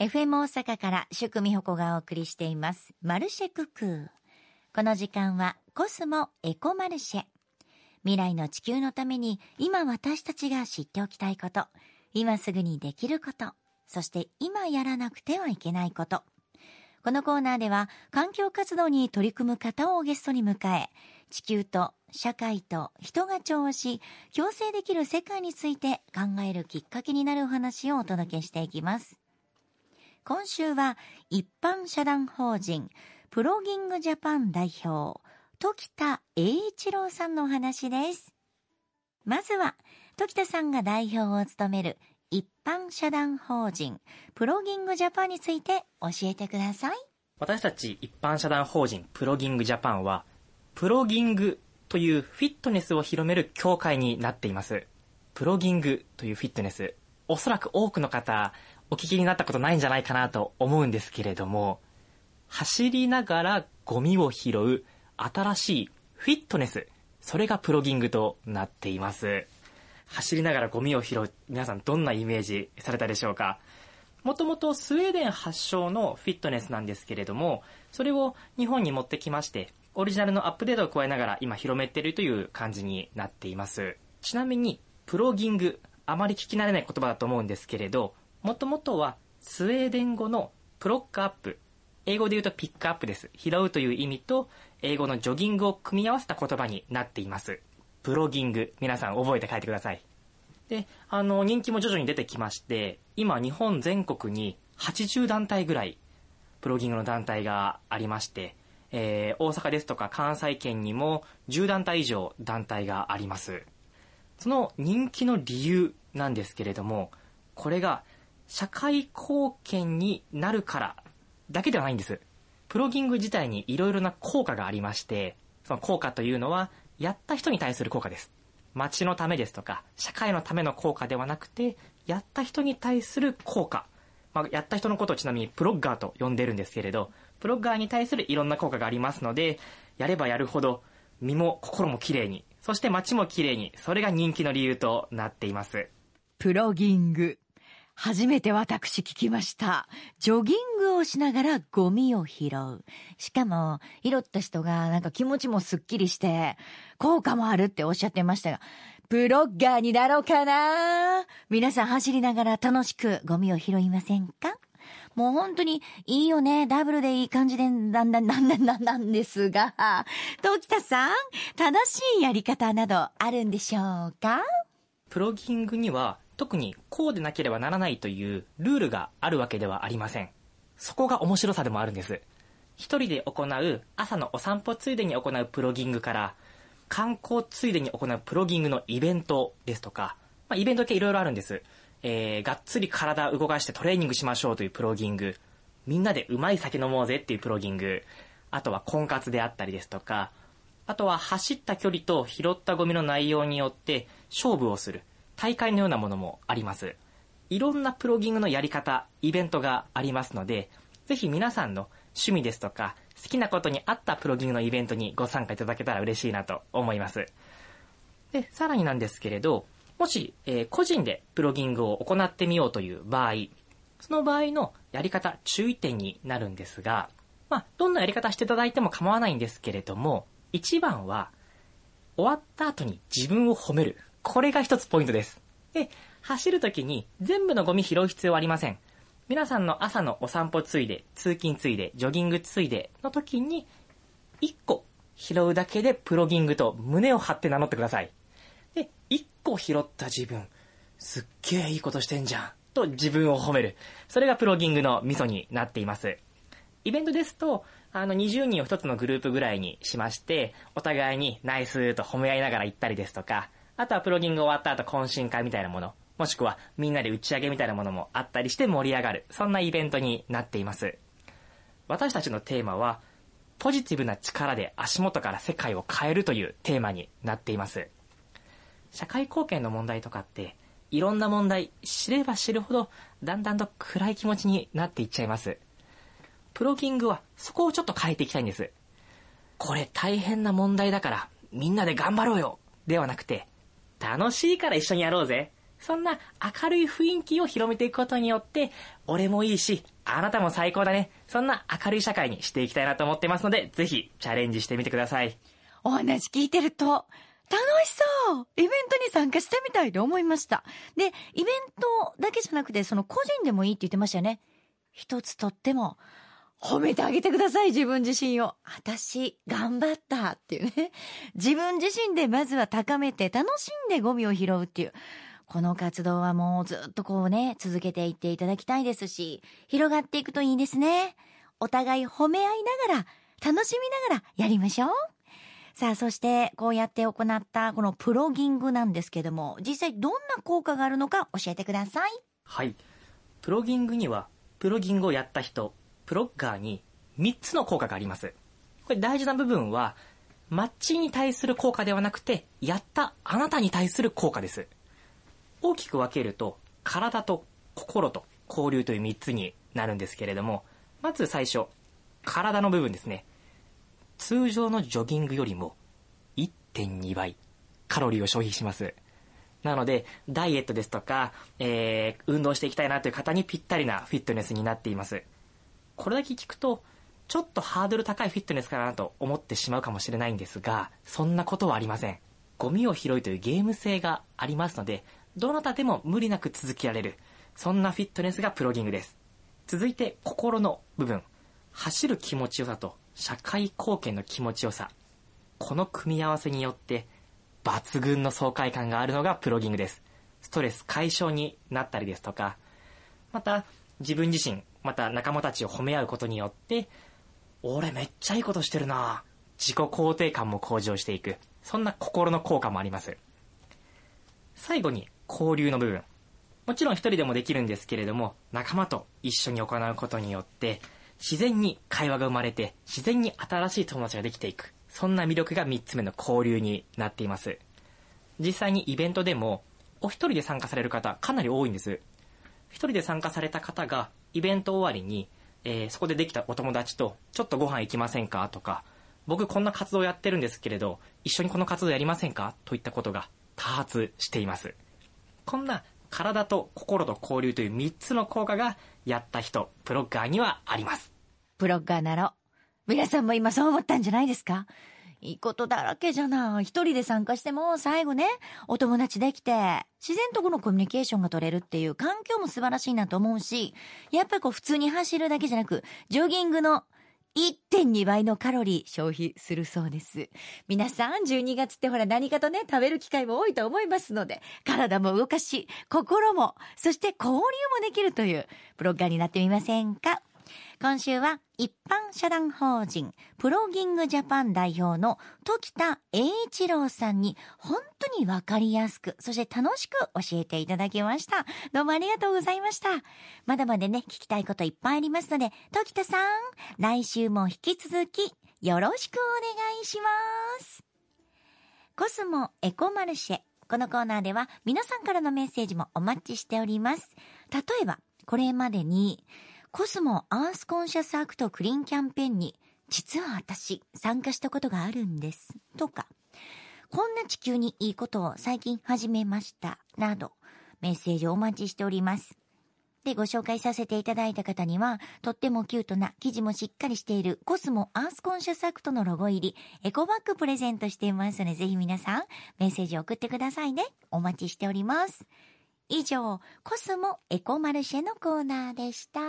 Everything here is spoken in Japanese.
FM 大阪から宿美穂子がお送りしています。マルシェククー。この時間はコスモエコマルシェ。未来の地球のために今私たちが知っておきたいこと、今すぐにできること、そして今やらなくてはいけないこと。このコーナーでは環境活動に取り組む方をゲストに迎え、地球と社会と人が調和し、共生できる世界について考えるきっかけになるお話をお届けしていきます。今週は一般社団法人プロギングジャパン代表時田栄一郎さんのお話です。まずは時田さんが代表を務める一般社団法人プロギングジャパンについて教えてください。私たち一般社団法人プロギングジャパンはプロギングというフィットネスを広める協会になっています。プロギングというフィットネスおそらく多くの方お聞きになったことないんじゃないかなと思うんですけれども、走りながらゴミを拾う新しいフィットネス、それがプロギングとなっています。走りながらゴミを拾う、皆さんどんなイメージされたでしょうか？もともとスウェーデン発祥のフィットネスなんですけれども、それを日本に持ってきまして、オリジナルのアップデートを加えながら今広めているという感じになっています。ちなみに、プロギング、あまり聞き慣れない言葉だと思うんですけれど、もともとはスウェーデン語のプロックアップ。英語で言うとピックアップです。拾うという意味と、英語のジョギングを組み合わせた言葉になっています。プロギング。皆さん覚えて帰ってください。で、あの、人気も徐々に出てきまして、今日本全国に80団体ぐらい、プロギングの団体がありまして、えー、大阪ですとか関西圏にも10団体以上団体があります。その人気の理由なんですけれども、これが社会貢献になるからだけではないんです。プロギング自体にいろいろな効果がありまして、その効果というのは、やった人に対する効果です。街のためですとか、社会のための効果ではなくて、やった人に対する効果。まあ、やった人のことをちなみにプロッガーと呼んでるんですけれど、プロッガーに対するいろんな効果がありますので、やればやるほど、身も心も綺麗に、そして街も綺麗に、それが人気の理由となっています。プロギング初めて私聞きました。ジョギングをしながらゴミを拾う。しかも、拾った人がなんか気持ちもすっきりして、効果もあるっておっしゃってましたが、プロッガーになろうかな皆さん走りながら楽しくゴミを拾いませんか？もう本当にいいよね。ダブルでいい感じで、なんだ、なんだ、なんなんですが、時田さん、正しいやり方などあるんでしょうか？プロギングには特にこうでなければならないというルールがあるわけではありません。そこが面白さでもあるんです。一人で行う朝のお散歩ついでに行うプロギングから観光ついでに行うプロギングのイベントですとか、まあ、イベント系いろいろあるんです。えー、がっつり体動かしてトレーニングしましょうというプロギング。みんなでうまい酒飲もうぜっていうプロギング。あとは婚活であったりですとか、あとは走った距離と拾ったゴミの内容によって勝負をする。大会のようなものもあります。いろんなプロギングのやり方、イベントがありますので、ぜひ皆さんの趣味ですとか、好きなことに合ったプロギングのイベントにご参加いただけたら嬉しいなと思います。で、さらになんですけれど、もし、えー個人でプロギングを行ってみようという場合、その場合のやり方、注意点になるんですが、まあ、どんなやり方していただいても構わないんですけれども、一番は、終わった後に自分を褒める。これが一つポイントです。で、走るときに全部のゴミ拾う必要はありません。皆さんの朝のお散歩ついで、通勤ついで、ジョギングついでの時に、一個拾うだけでプロギングと胸を張って名乗ってください。で、一個拾った自分、すっげえいいことしてんじゃん。と自分を褒める。それがプロギングのミソになっています。イベントですと、あの、20人を一つのグループぐらいにしまして、お互いにナイスと褒め合いながら行ったりですとか、あとはプロギング終わった後懇親会みたいなもの、もしくはみんなで打ち上げみたいなものもあったりして盛り上がる、そんなイベントになっています。私たちのテーマは、ポジティブな力で足元から世界を変えるというテーマになっています。社会貢献の問題とかって、いろんな問題、知れば知るほど、だんだんと暗い気持ちになっていっちゃいます。プロギングはそこをちょっと変えていきたいんです。これ大変な問題だから、みんなで頑張ろうよではなくて、楽しいから一緒にやろうぜそんな明るい雰囲気を広めていくことによって、俺もいいし、あなたも最高だね。そんな明るい社会にしていきたいなと思ってますので、ぜひチャレンジしてみてください。お話聞いてると、楽しそうイベントに参加してみたいと思いました。で、イベントだけじゃなくて、その個人でもいいって言ってましたよね。一つとっても、褒めてあげてください、自分自身を。私、頑張ったっていうね。自分自身でまずは高めて、楽しんでゴミを拾うっていう。この活動はもうずっとこうね、続けていっていただきたいですし、広がっていくといいですね。お互い褒め合いながら、楽しみながらやりましょう。さあ、そして、こうやって行ったこのプロギングなんですけども、実際どんな効果があるのか教えてください。はい。プロギングには、プロギングをやった人、プロッガーに3つの効果があります。これ大事な部分は、マッチに対する効果ではなくて、やったあなたに対する効果です。大きく分けると、体と心と交流という3つになるんですけれども、まず最初、体の部分ですね。通常のジョギングよりも1.2倍カロリーを消費します。なので、ダイエットですとか、えー、運動していきたいなという方にぴったりなフィットネスになっています。これだけ聞くと、ちょっとハードル高いフィットネスかなと思ってしまうかもしれないんですが、そんなことはありません。ゴミを拾いというゲーム性がありますので、どなたでも無理なく続けられる、そんなフィットネスがプロギングです。続いて、心の部分。走る気持ちよさと社会貢献の気持ちよさ。この組み合わせによって、抜群の爽快感があるのがプロギングです。ストレス解消になったりですとか、また自分自身、また仲間たちを褒め合うことによって、俺めっちゃいいことしてるな自己肯定感も向上していく。そんな心の効果もあります。最後に交流の部分。もちろん一人でもできるんですけれども、仲間と一緒に行うことによって、自然に会話が生まれて、自然に新しい友達ができていく。そんな魅力が3つ目の交流になっています。実際にイベントでも、お一人で参加される方かなり多いんです。一人で参加された方が、イベント終わりに、えーそこでできたお友達と、ちょっとご飯行きませんか？とか、僕こんな活動やってるんですけれど、一緒にこの活動やりませんか？といったことが多発しています。こんな体と心と交流という3つの効果が、やった人、プロッガーにはあります。プロッガーなろ。皆さんも今そう思ったんじゃないですか？いいことだらけじゃない。一人で参加しても最後ね、お友達できて、自然とこのコミュニケーションが取れるっていう環境も素晴らしいなと思うし、やっぱりこう普通に走るだけじゃなく、ジョギングの1.2倍のカロリー消費するそうです。皆さん、12月ってほら何かとね、食べる機会も多いと思いますので、体も動かし、心も、そして交流もできるという、プロッガーになってみませんか？今週は一般社団法人プロギングジャパン代表の時田栄一郎さんに本当にわかりやすく、そして楽しく教えていただきました。どうもありがとうございました。まだまだね、聞きたいこといっぱいありますので、時田さん、来週も引き続きよろしくお願いします。コスモエコマルシェ。このコーナーでは皆さんからのメッセージもお待ちしております。例えば、これまでに、コスモアースコンシャスアクトクリーンキャンペーンに、実は私、参加したことがあるんです。とか、こんな地球にいいことを最近始めました。など、メッセージをお待ちしております。で、ご紹介させていただいた方には、とってもキュートな生地もしっかりしているコスモアースコンシャスアクトのロゴ入りエコバッグプレゼントしていますので、ぜひ皆さんメッセージを送ってくださいね。お待ちしております。以上、コスモエコマルシェのコーナーでした。